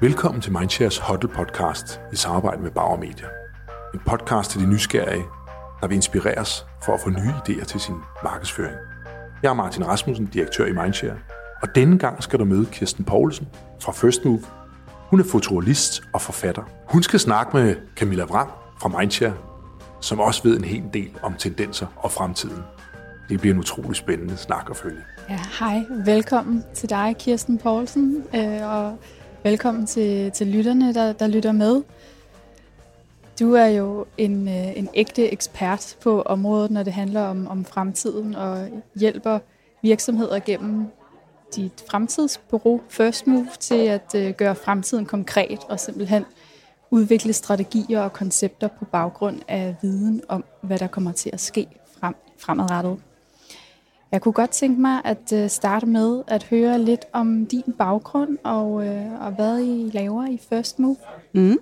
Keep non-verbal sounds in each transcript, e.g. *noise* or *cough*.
Velkommen til Mindshares Huddle podcast i samarbejde med Bauer Media. En podcast til de nysgerrige, der vil inspireres for at få nye idéer til sin markedsføring. Jeg er Martin Rasmussen, direktør i Mindshare, og denne gang skal du møde Kirsten Poulsen fra First Move. Hun er fotojournalist og forfatter. Hun skal snakke med Camilla Vrang fra Mindshare, som også ved en hel del om tendenser og fremtiden. Det bliver en utrolig spændende snak at følge. Ja, hej. Velkommen til dig, Kirsten Poulsen, øh, og velkommen til, til lytterne, der, der lytter med. Du er jo en, øh, en ægte ekspert på området, når det handler om, om fremtiden, og hjælper virksomheder gennem dit fremtidsbureau First Move til at øh, gøre fremtiden konkret og simpelthen udvikle strategier og koncepter på baggrund af viden om, hvad der kommer til at ske frem, fremadrettet. Jeg kunne godt tænke mig at øh, starte med at høre lidt om din baggrund og, øh, og hvad I laver i First Move. Mm.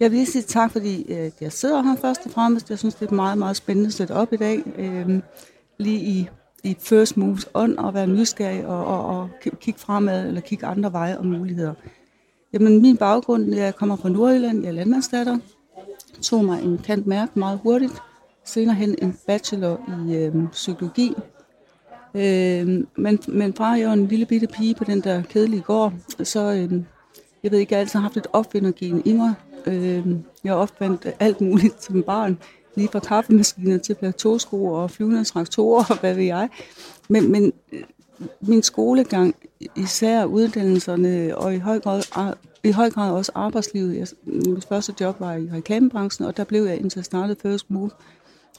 Jeg vil lige sige tak, fordi øh, jeg sidder her først og fremmest. Jeg synes, det er meget, meget spændende at sætte op i dag. Øh, lige i, i First Moves ånd og være nysgerrig og, og, og kigge fremad eller kigge andre veje og muligheder. Jamen, min baggrund, jeg kommer fra Nordjylland, jeg er landmandsdatter. Tog mig en kant mærke meget hurtigt. Senere hen en bachelor i øh, psykologi Øh, men, men fra jeg var en lille bitte pige på den der kedelige gård, så øh, jeg ved ikke, jeg har altid haft et opfindergen i mig. Øh, jeg opfandt alt muligt *laughs* som barn, lige fra kaffemaskiner til plateausko og flyvende traktorer og hvad ved jeg. Men, men øh, min skolegang, især uddannelserne og i høj grad, i høj grad også arbejdslivet. Jeg, mit første job var i reklamebranchen, og der blev jeg indtil jeg startede First Move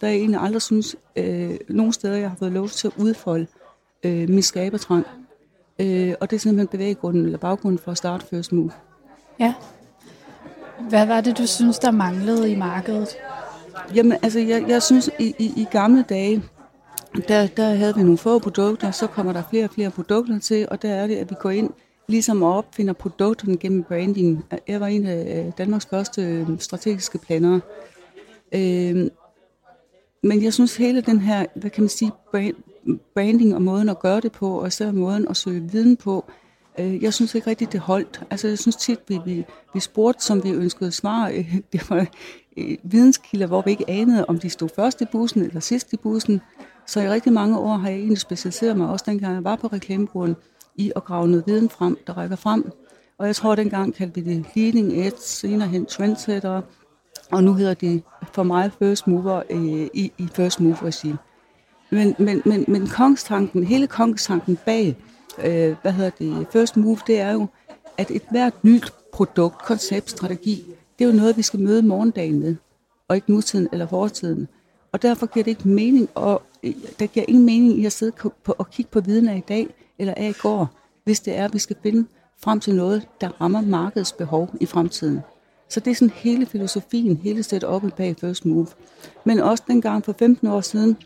der er jeg egentlig aldrig synes, øh, nogle steder, jeg har fået lov til at udfolde øh, min skabertrang. Øh, og det er simpelthen bevæggrunden eller baggrunden for at starte First Move. Ja. Hvad var det, du synes, der manglede i markedet? Jamen, altså, jeg, jeg synes, i, i, i gamle dage, der, der havde vi nogle få produkter, så kommer der flere og flere produkter til, og der er det, at vi går ind ligesom og opfinder produkterne gennem branding. Jeg var en af Danmarks første øh, strategiske planere. Øh, men jeg synes hele den her, hvad kan man sige, branding og måden at gøre det på, og især måden at søge viden på, øh, jeg synes ikke rigtigt, det holdt. Altså jeg synes tit, vi, vi, vi spurgte, som vi ønskede svar, øh, *laughs* det var øh, videnskilder, hvor vi ikke anede, om de stod først i bussen eller sidst i bussen. Så i rigtig mange år har jeg egentlig specialiseret mig, også dengang jeg var på reklamebrugeren, i at grave noget viden frem, der rækker frem. Og jeg tror, dengang kaldte vi det leading edge, senere hen trendsetter, og nu hedder det for mig First Mover øh, i, i First Move regi. Men, men, men, men kongstanken, hele kongstanken bag, øh, hvad hedder det, First Move, det er jo, at et hvert nyt produkt, koncept, strategi, det er jo noget, vi skal møde morgendagen med, og ikke nutiden eller fortiden. Og derfor giver det ikke mening, og øh, der giver ingen mening i at sidde på, og kigge på viden af i dag eller af i går, hvis det er, at vi skal finde frem til noget, der rammer markedets behov i fremtiden. Så det er sådan hele filosofien, hele sæt op bag First Move. Men også dengang for 15 år siden,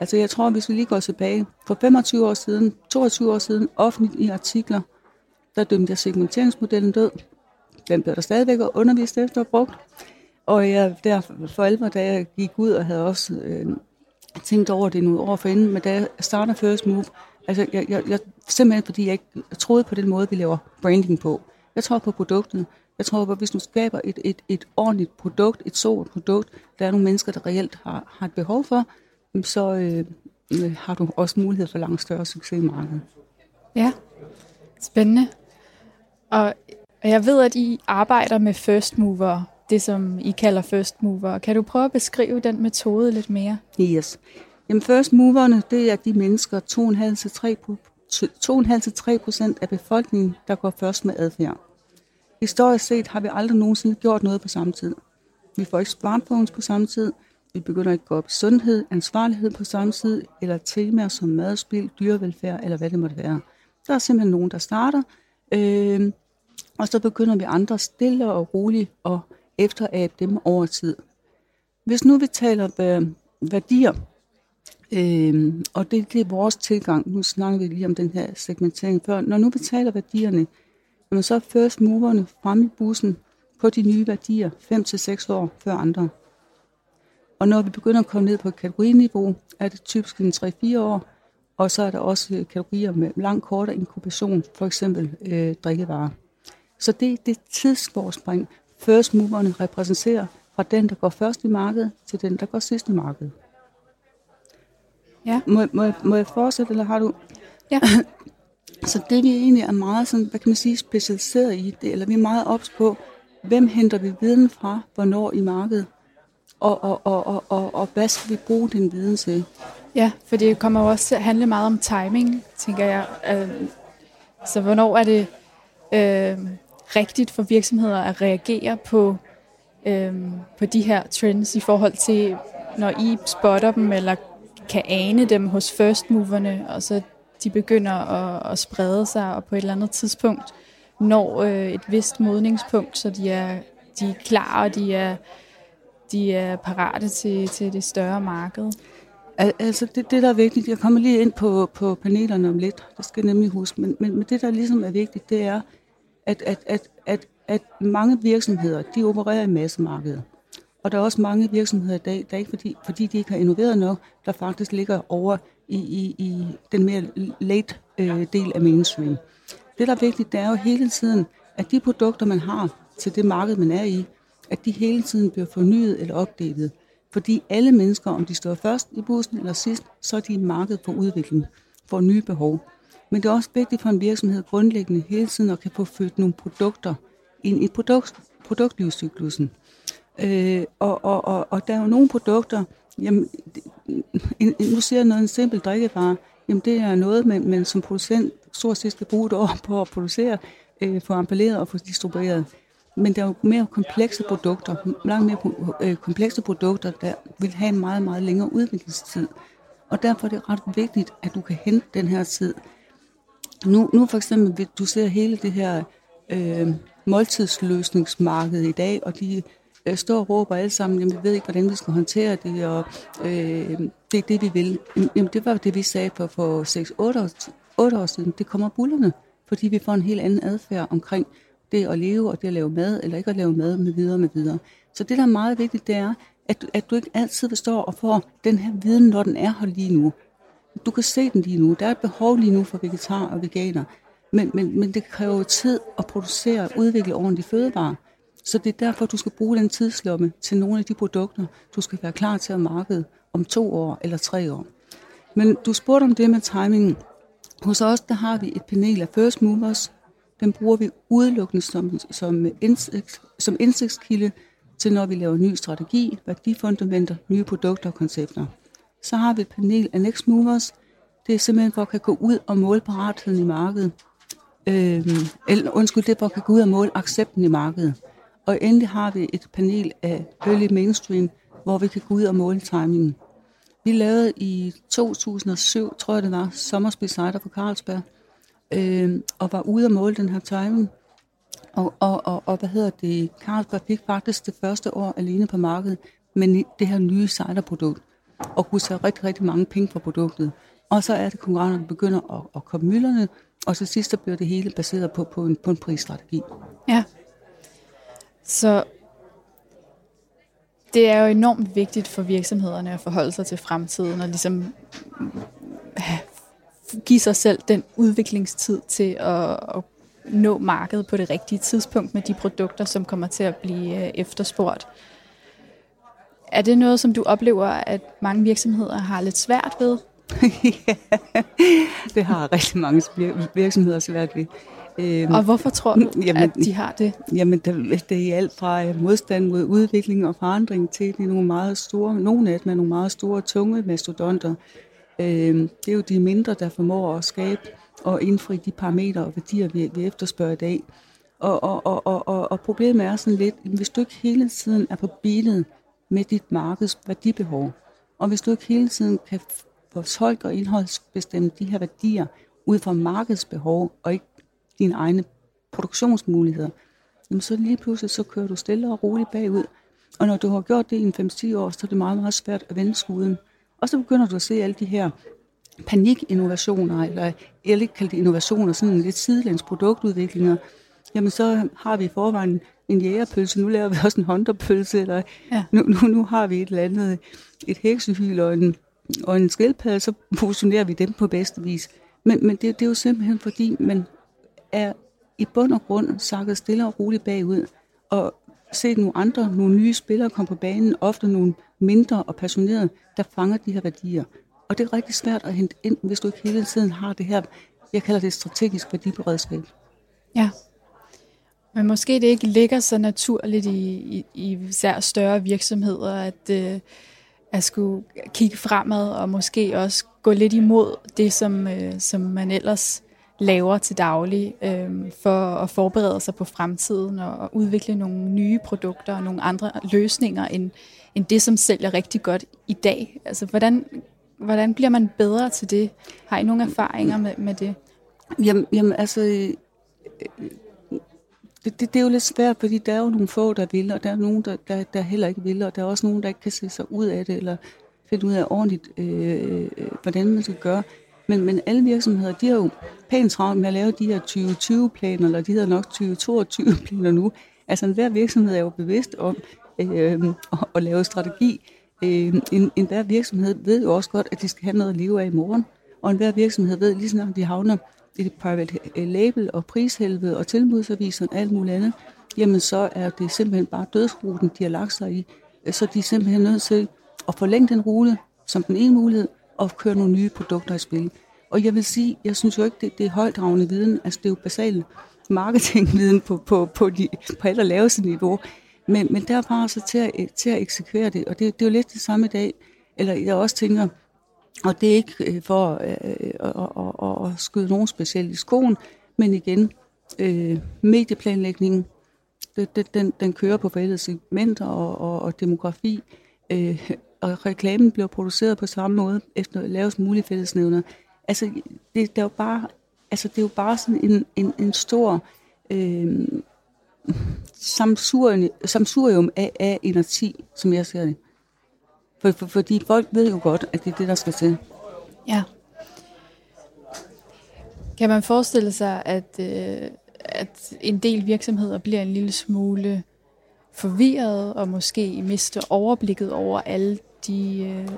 altså jeg tror, hvis vi lige går tilbage, for 25 år siden, 22 år siden, offentligt i artikler, der dømte jeg segmenteringsmodellen død. Den blev der stadigvæk undervist efter og brugt. Og jeg, der for alvor, da jeg gik ud og havde også øh, tænkt over det nogle år forinden, men da jeg starter First Move, altså jeg, jeg, jeg, simpelthen fordi jeg ikke troede på den måde, vi laver branding på. Jeg tror på produktet. Jeg tror, at hvis du skaber et, et, et ordentligt produkt, et så produkt, der er nogle mennesker, der reelt har, har et behov for, så øh, øh, har du også mulighed for langt større succes i markedet. Ja, spændende. Og jeg ved, at I arbejder med first mover, det som I kalder first mover. Kan du prøve at beskrive den metode lidt mere? Yes. Jamen first moverne, det er de mennesker, 2,5-3 procent af befolkningen, der går først med adfærd. Historisk set har vi aldrig nogensinde gjort noget på samme tid. Vi får ikke smartphones på samme tid. Vi begynder ikke at gå op i sundhed, ansvarlighed på samme tid, eller temaer som madspil, dyrevelfærd, eller hvad det måtte være. Der er simpelthen nogen, der starter, øh, og så begynder vi andre stille og roligt at efterabe dem over tid. Hvis nu vi taler øh, værdier, øh, og det, det er vores tilgang, nu snakker vi lige om den her segmentering før, når nu vi taler værdierne, Jamen, så first moverne fremme i bussen på de nye værdier 5-6 år før andre. Og når vi begynder at komme ned på kategoriniveau, er det typisk en 3-4 år, og så er der også kategorier med langt kortere inkubation, for eksempel øh, drikkevarer. Så det, det tidsforspring, first moverne repræsenterer fra den, der går først i markedet, til den, der går sidst i markedet. Ja. Må, må, må jeg fortsætte, eller har du... Ja. *clears throat* Så det vi egentlig er meget sådan, hvad kan man sige, specialiseret i, det, eller vi er meget ops på, hvem henter vi viden fra, hvornår i markedet, og, og, og, og, og, og hvad skal vi bruge den viden til? Ja, for det kommer jo også til at handle meget om timing, tænker jeg. Øh, så hvornår er det øh, rigtigt for virksomheder at reagere på, øh, på de her trends i forhold til, når I spotter dem, eller kan ane dem hos first moverne, og så de begynder at, at sprede sig, og på et eller andet tidspunkt når øh, et vist modningspunkt, så de er, de er klar, og de er, de er parate til, til det større marked. Al- Altså det, det, der er vigtigt, jeg kommer lige ind på, på panelerne om lidt, det skal jeg nemlig huske, men, men, men det, der ligesom er vigtigt, det er, at, at, at, at, at mange virksomheder, de opererer i massemarkedet. Og der er også mange virksomheder i dag, der ikke fordi, fordi de ikke har innoveret nok, der faktisk ligger over i, i, i den mere late øh, del af mainstream. Det, der er vigtigt, det er jo hele tiden, at de produkter, man har til det marked, man er i, at de hele tiden bliver fornyet eller opdateret. Fordi alle mennesker, om de står først i bussen eller sidst, så er de i marked for udvikling, for nye behov. Men det er også vigtigt for en virksomhed grundlæggende hele tiden at kan få født nogle produkter ind i produkt, produktlivscyklusen. Øh, og, og, og, og der er jo nogle produkter, jamen, en, en, nu siger jeg noget, en simpel drikkevare, jamen det er noget, man, man som producent stort set skal bruge et år på at producere, øh, få ampelleret og få distribueret. Men der er jo mere komplekse produkter, langt mere øh, komplekse produkter, der vil have en meget, meget længere udviklingstid. Og derfor er det ret vigtigt, at du kan hente den her tid. Nu, nu for eksempel, du ser hele det her øh, måltidsløsningsmarked i dag, og de øh, står og råber alle sammen, jamen vi ved ikke, hvordan vi skal håndtere det, og øh, det er det, vi vil. Jamen det var det, vi sagde for, for 6-8 år, 8 år siden. Det kommer bullerne, fordi vi får en helt anden adfærd omkring det at leve, og det at lave mad, eller ikke at lave mad, med videre med videre. Så det, der er meget vigtigt, det er, at, at du ikke altid står og får den her viden, når den er her lige nu. Du kan se den lige nu. Der er et behov lige nu for vegetar og veganer. Men, men, men det kræver tid at producere og udvikle ordentlige fødevarer. Så det er derfor, du skal bruge den tidslomme til nogle af de produkter, du skal være klar til at markede om to år eller tre år. Men du spurgte om det med timingen. Hos os, der har vi et panel af first movers. Den bruger vi udelukkende som, som, indsigt, som indsigtskilde til, når vi laver ny strategi, værdifundamenter, nye produkter og koncepter. Så har vi et panel af next movers. Det er simpelthen for at kan gå ud og måle paratheden i markedet. Øhm, eller, undskyld, det er for at kan gå ud og måle accepten i markedet. Og endelig har vi et panel af early mainstream, hvor vi kan gå ud og måle timingen. Vi lavede i 2007, tror jeg det var, Sommersby Cider på Carlsberg, øh, og var ude og måle den her timing. Og, og, og, og hvad hedder det, Carlsberg fik faktisk det første år alene på markedet med det her nye ciderprodukt, og kunne tage rigtig, rigtig mange penge for produktet. Og så er det konkurrenterne begynder at, at komme mylderne, og til sidst så bliver det hele baseret på, på, en, på en prisstrategi. Ja. Så det er jo enormt vigtigt for virksomhederne at forholde sig til fremtiden og ligesom øh, give sig selv den udviklingstid til at, at nå markedet på det rigtige tidspunkt med de produkter, som kommer til at blive øh, efterspurgt. Er det noget, som du oplever, at mange virksomheder har lidt svært ved? *laughs* ja, det har rigtig mange virksomheder svært ved. Øhm, og hvorfor tror du, jamen, at de har det? Jamen, det, det er alt fra øh, modstand mod udvikling og forandring til det er nogle meget store, nogle af dem er nogle meget store, tunge mastodonter. Øhm, det er jo de mindre, der formår at skabe og indfri de parametre og værdier, vi, vi efterspørger i dag. Og, og, og, og, og, og problemet er sådan lidt, hvis du ikke hele tiden er på benet med dit markeds værdibehov, og hvis du ikke hele tiden kan fortolke og indholdsbestemme de her værdier ud fra markedsbehov, og ikke dine egne produktionsmuligheder, jamen så lige pludselig så kører du stille og roligt bagud. Og når du har gjort det i en 5-10 år, så er det meget, meget svært at vende skuden. Og så begynder du at se alle de her panikinnovationer, eller jeg ikke kalde det innovationer, sådan lidt sidelæns produktudviklinger, jamen så har vi i forvejen en jægerpølse, nu laver vi også en håndterpølse, eller ja. nu, nu, nu har vi et eller andet, et heksehyl og en, og en skildpadde, så positionerer vi dem på bedste vis. Men, men det, det er jo simpelthen fordi, man er i bund og grund sakket stille og roligt bagud, og set nogle andre, nogle nye spillere komme på banen, ofte nogle mindre og passionerede, der fanger de her værdier. Og det er rigtig svært at hente ind, hvis du ikke hele tiden har det her, jeg kalder det strategisk værdiberedskab. Ja, men måske det ikke ligger så naturligt i, i, i især større virksomheder, at, øh, at skulle kigge fremad og måske også gå lidt imod det, som, øh, som man ellers laver til daglig, øh, for at forberede sig på fremtiden og, udvikle nogle nye produkter og nogle andre løsninger end, end det, som sælger rigtig godt i dag. Altså, hvordan, hvordan bliver man bedre til det? Har I nogle erfaringer med, med det? Jamen, jamen altså, øh, det, det, det er jo lidt svært, fordi der er jo nogle få, der vil, og der er nogen, der, der, der heller ikke vil, og der er også nogen, der ikke kan se sig ud af det, eller finde ud af ordentligt, øh, øh hvordan man skal gøre. Men, men alle virksomheder, de har jo pænt travlt med at lave de her 2020-planer, eller de hedder nok 2022-planer nu. Altså enhver virksomhed er jo bevidst om øh, at, at lave strategi. Øh, en, enhver virksomhed ved jo også godt, at de skal have noget at leve af i morgen. Og enhver virksomhed ved, lige snart de havner i det private øh, label og prishelvede og tilbudsaviser og alt muligt andet, jamen så er det simpelthen bare dødsruten, de har lagt sig i. Så de er simpelthen nødt til at forlænge den rute som den ene mulighed, og køre nogle nye produkter i spil. Og jeg vil sige, jeg synes jo ikke, det, det er højdragende viden. Altså det er jo basal marketingviden på, på, på, de, på allerlaveste niveau. Men, men derfra så til at, til at eksekvere det, og det, det er jo lidt det samme i dag. Eller jeg også tænker, og det er ikke øh, for øh, øh at, at, at, skyde nogen specielt i skoen, men igen, øh, medieplanlægningen, det, den, den kører på forældede segmenter og, og, og demografi, øh, og reklamen bliver produceret på samme måde, efter lavest mulige fællesnævner. Altså, det, det, er jo bare, altså, det er jo bare sådan en, en, en stor øh, samsurium, af, af energi, som jeg ser det. For, for, fordi folk ved jo godt, at det er det, der skal til. Ja. Kan man forestille sig, at, øh, at en del virksomheder bliver en lille smule forvirret og måske miste overblikket over alle de øh,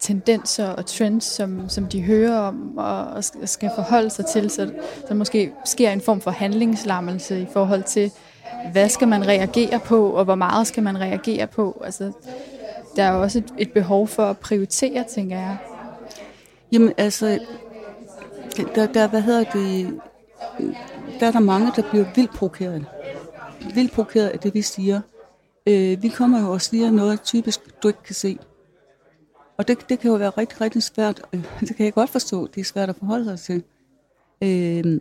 tendenser og trends, som, som de hører om og, og skal forholde sig til, så der måske sker en form for handlingslammelse i forhold til, hvad skal man reagere på, og hvor meget skal man reagere på. Altså, der er også et, et behov for at prioritere, tænker jeg. Jamen altså, der, der, hvad hedder det, der er der mange, der bliver vildt provokeret. Vildt provokeret af det, vi siger. Øh, vi kommer jo og siger noget typisk, du ikke kan se. Og det, det kan jo være rigtig, rigtig svært. Øh, *laughs* det kan jeg godt forstå. Det er svært at forholde sig til. Øh,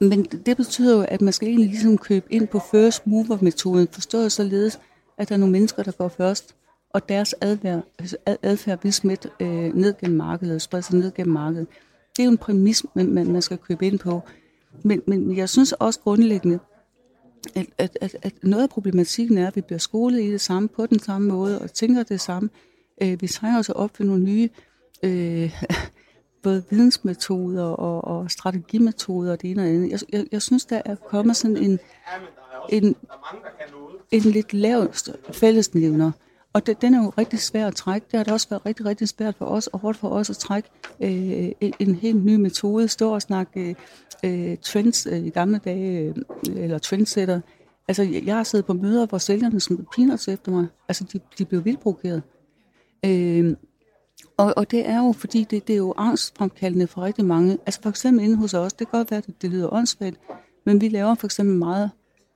men det betyder jo, at man skal egentlig ligesom købe ind på first mover-metoden, forstået således, at der er nogle mennesker, der går først, og deres adfærd, altså adfærd bliver smidt øh, ned gennem markedet, og sig ned gennem markedet. Det er jo en præmis, man, man, man skal købe ind på. Men, men jeg synes også grundlæggende, at, at, at, at noget af problematikken er, at vi bliver skolet i det samme, på den samme måde, og tænker det samme. Øh, vi trænger også op for nogle nye øh, *laughs* både vidensmetoder og, og strategimetoder og det ene og andet. Jeg, jeg, jeg synes, der er kommet sådan en, en, en lidt lav fællesnævner. Og det, den er jo rigtig svær at trække. Det har det også været rigtig, rigtig svært for os, og hårdt for os at trække øh, en, en helt ny metode. Stå og snakke øh, trends øh, i gamle dage, øh, eller trendsetter. Altså, jeg har siddet på møder, hvor sælgerne smed peanuts efter mig. Altså, de, de blev vildt provokeret. Øh, og, og det er jo, fordi det, det er jo angstfremkaldende for rigtig mange. Altså for eksempel inde hos os, det kan godt være, at det, lyder åndssvagt, men vi laver for eksempel meget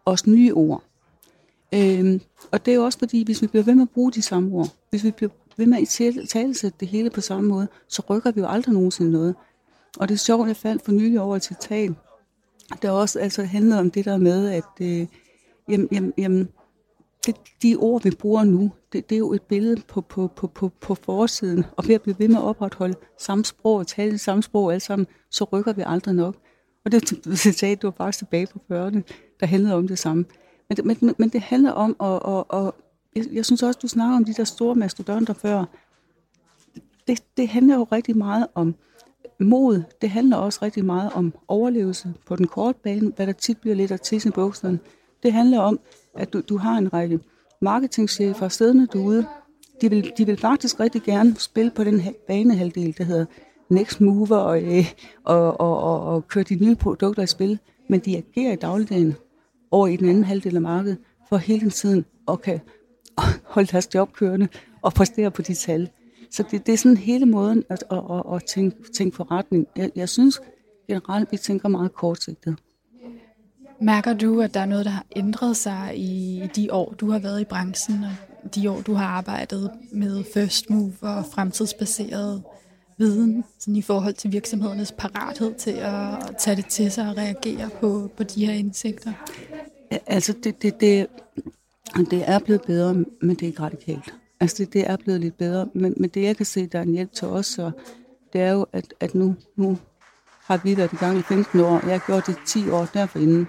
også nye ord. Øhm, og det er jo også fordi, hvis vi bliver ved med at bruge de samme ord, hvis vi bliver ved med at talesætte det hele på samme måde, så rykker vi jo aldrig nogensinde noget. Og det er sjovt, jeg faldt for nylig over et citat, der også altså handler om det der med, at øh, jamen, jamen, jamen, det, de ord, vi bruger nu, det, det er jo et billede på, på, på, på, på forsiden, og ved at blive ved med at opretholde samme sprog og tale samme sprog alle sammen, så rykker vi aldrig nok. Og det *laughs* citat, du var faktisk tilbage på 40'erne, der handlede om det samme. Men, men, men det handler om, og, og, og jeg, jeg synes også, du snakker om de der store mastodonter før. Det, det handler jo rigtig meget om mod. Det handler også rigtig meget om overlevelse på den korte bane, hvad der tit bliver lidt af tissen bukserne. Det handler om, at du, du har en række marketingchefer siddende derude. De vil, de vil faktisk rigtig gerne spille på den banehalvdel, der hedder Next Mover og, øh, og, og, og, og køre de nye produkter i spil. men de agerer i dagligdagen over i den anden halvdel af markedet, for hele tiden at kan holde deres job kørende og præstere på de tal. Så det, det er sådan hele måden at, at, at, at tænke, tænke forretning. Jeg, jeg synes generelt, vi tænker meget kortsigtet. Mærker du, at der er noget, der har ændret sig i de år, du har været i branchen, og de år, du har arbejdet med first move og fremtidsbaseret viden, sådan i forhold til virksomhedernes parathed til at tage det til sig og reagere på, på de her indsigter? Altså, det, det, det, det er blevet bedre, men det er ikke radikalt. Altså, det, det er blevet lidt bedre, men, men det, jeg kan se, der er en hjælp til os, så det er jo, at, at nu, nu har vi været i gang i 15 år. Jeg har gjort det 10 år derfor inden.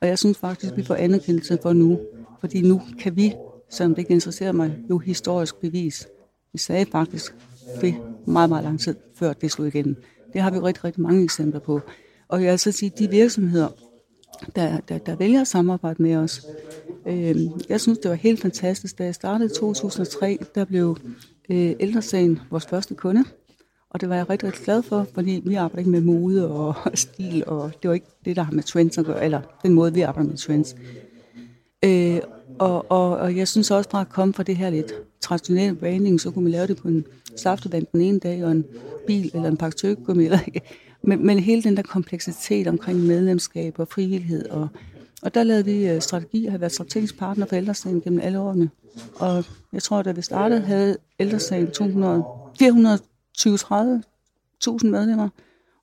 Og jeg synes faktisk, vi får anerkendelse for nu. Fordi nu kan vi, selvom det ikke interesserer mig, jo historisk bevis. Vi sagde faktisk det meget, meget lang tid før det slog igen. Det har vi rigtig, rigtig mange eksempler på. Og jeg vil altså sige, de virksomheder, der, der, der vælger at samarbejde med os, øh, jeg synes, det var helt fantastisk. Da jeg startede i 2003, der blev øh, ældresagen vores første kunde. Og det var jeg rigtig, rigtig glad for, fordi vi arbejder ikke med mode og *laughs* stil, og det var ikke det, der har med trends at gøre, eller den måde, vi arbejder med trends. Øh, og, og, og jeg synes også bare at komme fra det her lidt traditionelle branding, så kunne man lave det på en saftevand den ene dag, og en bil eller en pakke tøkkegummi, eller men, men hele den der kompleksitet omkring medlemskab og frivillighed, og, og der lavede vi øh, strategi og har været strategisk partner for ældresagen gennem alle årene. Og jeg tror, da vi startede, havde ældresagen 200, 400 20-30.000 medlemmer,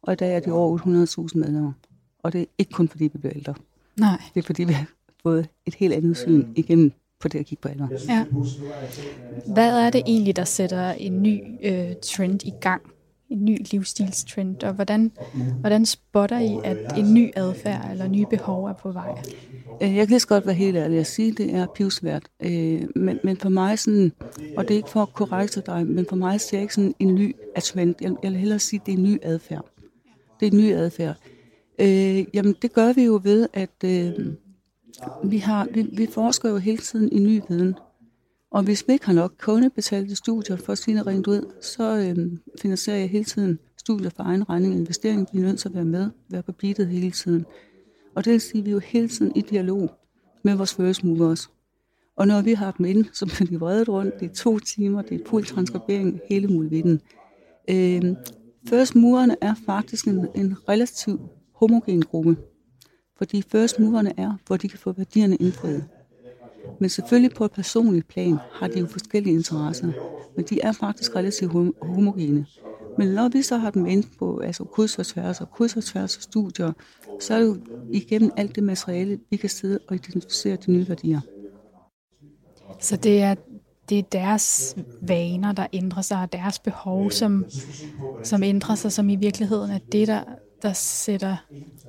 og i dag er de over 800.000 medlemmer. Og det er ikke kun fordi, vi bliver ældre. Nej. Det er fordi, vi har fået et helt andet syn igennem på det at kigge på ældre. Ja. Hvad er det egentlig, der sætter en ny øh, trend i gang? En ny livsstilstrend, og hvordan, hvordan spotter I, at en ny adfærd eller nye behov er på vej? Øh, jeg kan lige så godt være helt ærlig at sige, at det er pivsvært. Øh, men, men for mig sådan, og det er ikke for at korrekte dig, men for mig ser jeg ikke sådan en ny trend. Jeg, jeg vil hellere sige, at det er en ny adfærd. Det er en ny adfærd. Øh, jamen det gør vi jo ved, at øh, vi, har, vi, vi forsker jo hele tiden i ny viden. Og hvis vi ikke har nok kundebetalte studier, for at sige det rent ud, så øh, finansierer jeg hele tiden studier for egen regning og investering. Vi er nødt til at være med, være på beatet hele tiden. Og det vil sige, at vi er jo hele tiden i dialog med vores first movers. Og når vi har dem inde, så bliver de vredet rundt. Det er to timer, det er fuld transkribering, hele muligheden. Øh, first moverne er faktisk en, en relativt homogen gruppe. Fordi first moverne er, hvor de kan få værdierne indfriet. Men selvfølgelig på et personligt plan har de jo forskellige interesser. Men de er faktisk relativt homogene. Men når vi så har dem ind på altså kryds og tværs og kryds og tværs og studier, så er det jo igennem alt det materiale, vi kan sidde og identificere de nye værdier. Så det er, det er deres vaner, der ændrer sig, og deres behov, som, som ændrer sig, som i virkeligheden er det, der, der sætter,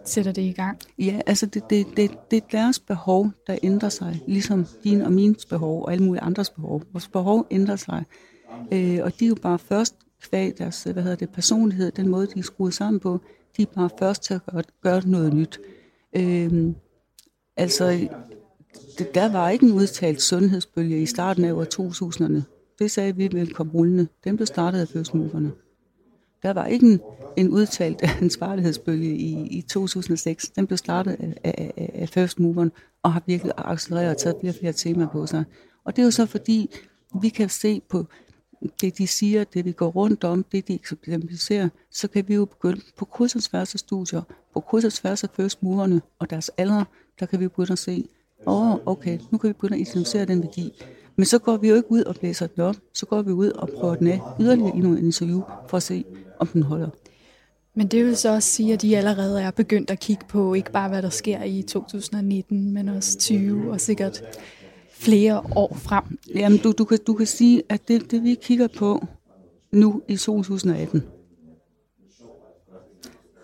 sætter det i gang? Ja, altså det, det, det, det er deres behov, der ændrer sig, ligesom din og min behov og alle mulige andres behov. Vores behov ændrer sig, øh, og de er jo bare først kvæg deres hvad hedder det, personlighed, den måde, de er skruet sammen på, de er bare først til at gøre, gøre noget nyt. Øh, altså, det, der var ikke en udtalt sundhedsbølge i starten af år 2000'erne. Det sagde vi ville komme rullende. Den blev startet af fødselsmoverne. Der var ikke en, en udtalt *laughs* ansvarlighedsbølge i, i 2006. Den blev startet af, af, af First Moveren og har virkelig accelereret og taget flere og flere temaer på sig. Og det er jo så fordi, vi kan se på det, de siger, det vi går rundt om, det de eksemplificerer, så kan vi jo begynde på kursets første studier, på kursets første First Moverne og deres alder, der kan vi begynde at se, åh, oh, okay, nu kan vi begynde at identificere den værdi. Men så går vi jo ikke ud og blæser den op, så går vi ud og prøver den af yderligere i nogle interview for at se, om den holder. Men det vil så også sige, at de allerede er begyndt at kigge på ikke bare, hvad der sker i 2019, men også 20 og sikkert flere år frem. Jamen, du, du, kan, du kan sige, at det, det vi kigger på nu i 2018,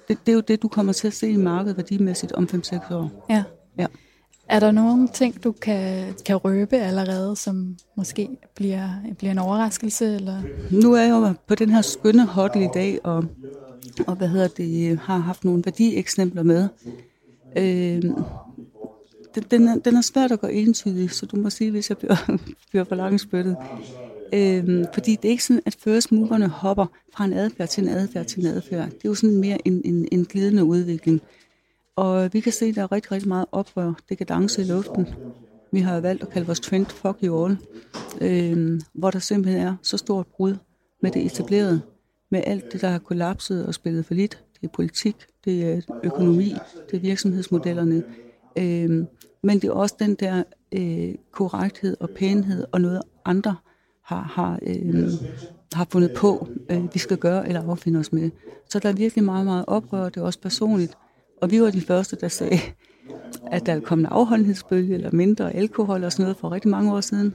det, det er jo det, du kommer til at se i markedet værdimæssigt om 5-6 år. Ja. ja. Er der nogle ting, du kan, kan røbe allerede, som måske bliver, bliver en overraskelse? Eller? Nu er jeg jo på den her skønne hotel i dag, og, og hvad hedder det, har haft nogle værdieksempler med. Øh, den, den, er, den er svært at gå entydig, så du må sige, hvis jeg bliver, *laughs* bliver for langt spyttet. Øhm, fordi det er ikke sådan, at first moverne hopper fra en adfærd til en adfærd til en adfærd. Det er jo sådan mere en, en, en glidende udvikling. Og vi kan se, at der er rigtig, rigtig meget oprør, Det kan danse i luften. Vi har valgt at kalde vores trend Fuck You All, øh, hvor der simpelthen er så stort brud med det etablerede, med alt det, der har kollapset og spillet for lidt. Det er politik, det er økonomi, det er virksomhedsmodellerne. Øh, men det er også den der øh, korrekthed og pænhed og noget andre har, har, øh, har fundet på, øh, vi skal gøre eller affinde os med. Så der er virkelig meget, meget oprør, det er også personligt. Og vi var de første, der sagde, at der kom en afholdenhedsbølge eller mindre alkohol og sådan noget for rigtig mange år siden.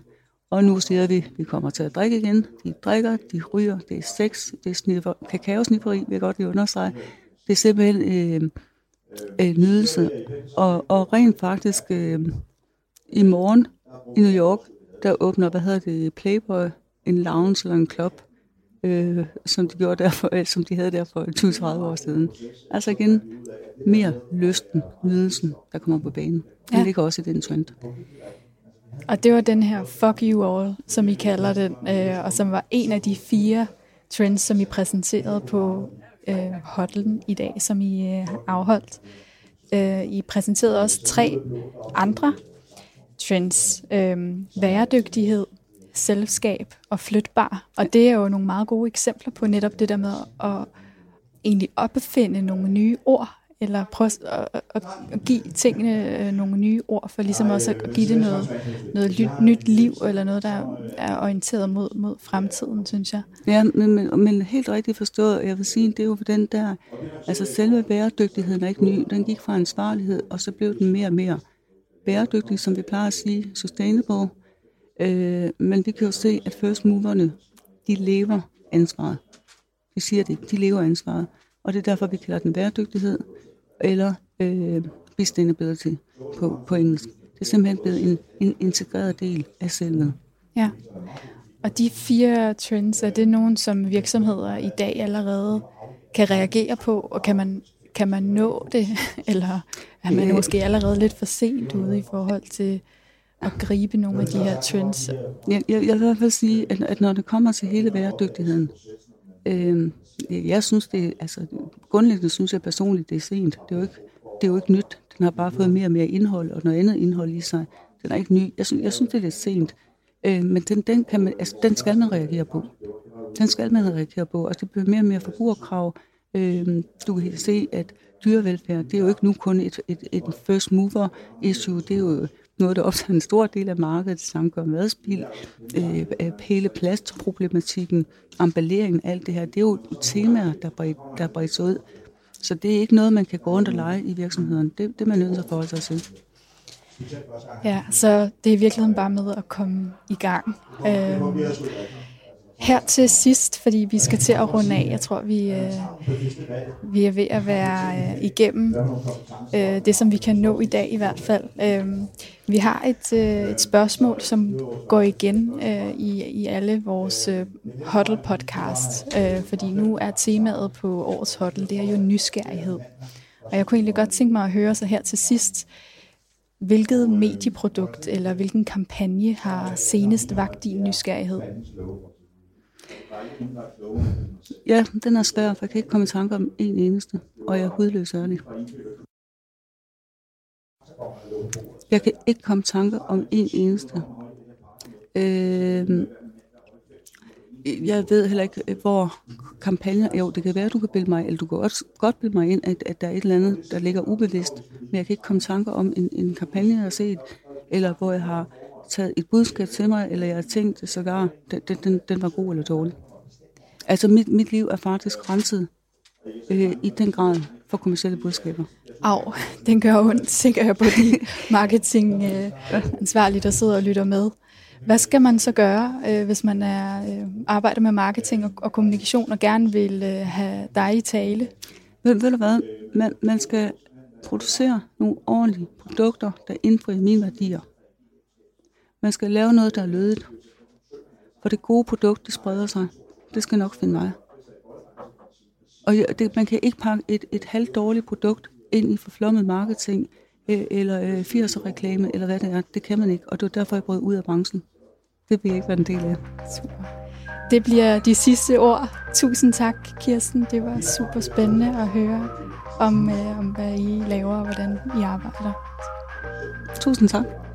Og nu siger vi, at vi kommer til at drikke igen. De drikker, de ryger, det er sex, det er sniffer, kakaosnifferi, vil jeg godt lige understrege. Det er simpelthen øh, øh, nydelse. Og, og rent faktisk øh, i morgen i New York, der åbner, hvad hedder det, Playboy, en lounge eller en club, øh, som de gjorde derfor, som de havde der for 20-30 år siden. Altså igen, mere lysten, nydelsen, der kommer på banen. Det ja. ligger også i den trend. Og det var den her Fuck You All, som I kalder den, øh, og som var en af de fire trends, som I præsenterede på øh, Hotlen i dag, som I øh, afholdt. Øh, I præsenterede også tre andre trends. Øh, væredygtighed, selskab og flytbar. Og det er jo nogle meget gode eksempler på netop det der med at egentlig opfinde nogle nye ord, eller prøve at, at, at give tingene øh, nogle nye ord, for ligesom også at give det noget, noget nyt liv, eller noget, der er orienteret mod, mod fremtiden, synes jeg. Ja, men, men, men helt rigtigt forstået, jeg vil sige, det er jo for den der, altså selve bæredygtigheden er ikke ny, den gik fra ansvarlighed, og så blev den mere og mere bæredygtig, som vi plejer at sige, sustainable, øh, men vi kan jo se, at first moverne, de lever ansvaret. Vi siger det, de lever ansvaret. Og det er derfor, vi kalder den bæredygtighed, eller øh, sustainability på, på engelsk. Det er simpelthen blevet en, en integreret del af selvet. Ja, og de fire trends, er det nogen, som virksomheder i dag allerede kan reagere på, og kan man, kan man nå det, *laughs* eller er man måske allerede lidt for sent ude i forhold til at gribe nogle af de her trends? Jeg, jeg, jeg vil i hvert fald sige, at, at når det kommer til hele bæredygtigheden, øh, jeg synes det, altså grundlæggende synes jeg personligt, det er sent. Det er jo ikke, det er jo ikke nyt. Den har bare fået mere og mere indhold og noget andet indhold i sig. Den er ikke ny. Jeg synes, jeg synes det er lidt sent. Øh, men den, den, kan man, altså, den skal man reagere på. Den skal man reagere på. Og det bliver mere og mere forbrugerkrav. Øh, du kan se, at dyrevelfærd, det er jo ikke nu kun et, et, et first mover issue. Det er jo noget, der optager en stor del af markedet, det samme gør madspil, øh, hele plastproblematikken, emballeringen, alt det her, det er jo temaer, der bredt, der bredt ud. Så det er ikke noget, man kan gå rundt og lege i virksomheden. Det, det er man nødt til at forholde sig til. Ja, så det er i virkeligheden bare med at komme i gang. Øh, her til sidst, fordi vi skal til at runde af, jeg tror, vi, øh, vi er ved at være øh, igennem øh, det, som vi kan nå i dag i hvert fald. Øh, vi har et, øh, et spørgsmål, som går igen øh, i, i alle vores øh, Huddle podcast, øh, fordi nu er temaet på årets Huddle, det er jo nysgerrighed. Og jeg kunne egentlig godt tænke mig at høre så her til sidst, hvilket medieprodukt eller hvilken kampagne har senest vagt din nysgerrighed? Ja, den er svær, for jeg kan ikke komme i tanke om en eneste, og jeg er hudløs ærlig. Jeg kan ikke komme i tanke om en eneste. Øh, jeg ved heller ikke, hvor kampagner... Jo, det kan være, du kan bilde mig, eller du kan også godt bilde mig ind, at, at der er et eller andet, der ligger ubevidst. Men jeg kan ikke komme i tanke om en, en kampagne, jeg har set, eller hvor jeg har taget et budskab til mig, eller jeg har tænkt sågar, den, den, den var god eller dårlig. Altså mit, mit liv er faktisk renset øh, i den grad for kommersielle budskaber. Au, den gør ondt, tænker jeg på de *laughs* marketing øh, der sidder og lytter med. Hvad skal man så gøre, øh, hvis man er øh, arbejder med marketing og, og kommunikation og gerne vil øh, have dig i tale? Ved, ved du hvad? Man, man skal producere nogle ordentlige produkter, der indfrier mine værdier. Man skal lave noget, der er lødigt. For det gode produkt, det spreder sig. Det skal nok finde vej. Og det, man kan ikke pakke et, et halvt dårligt produkt ind i forflommet marketing, øh, eller øh, 80'er reklame, eller hvad det er. Det kan man ikke, og det er derfor, jeg brød ud af branchen. Det vil jeg ikke være en del af. Super. Det bliver de sidste ord. Tusind tak, Kirsten. Det var super spændende at høre om, øh, om hvad I laver og hvordan I arbejder. Tusind tak.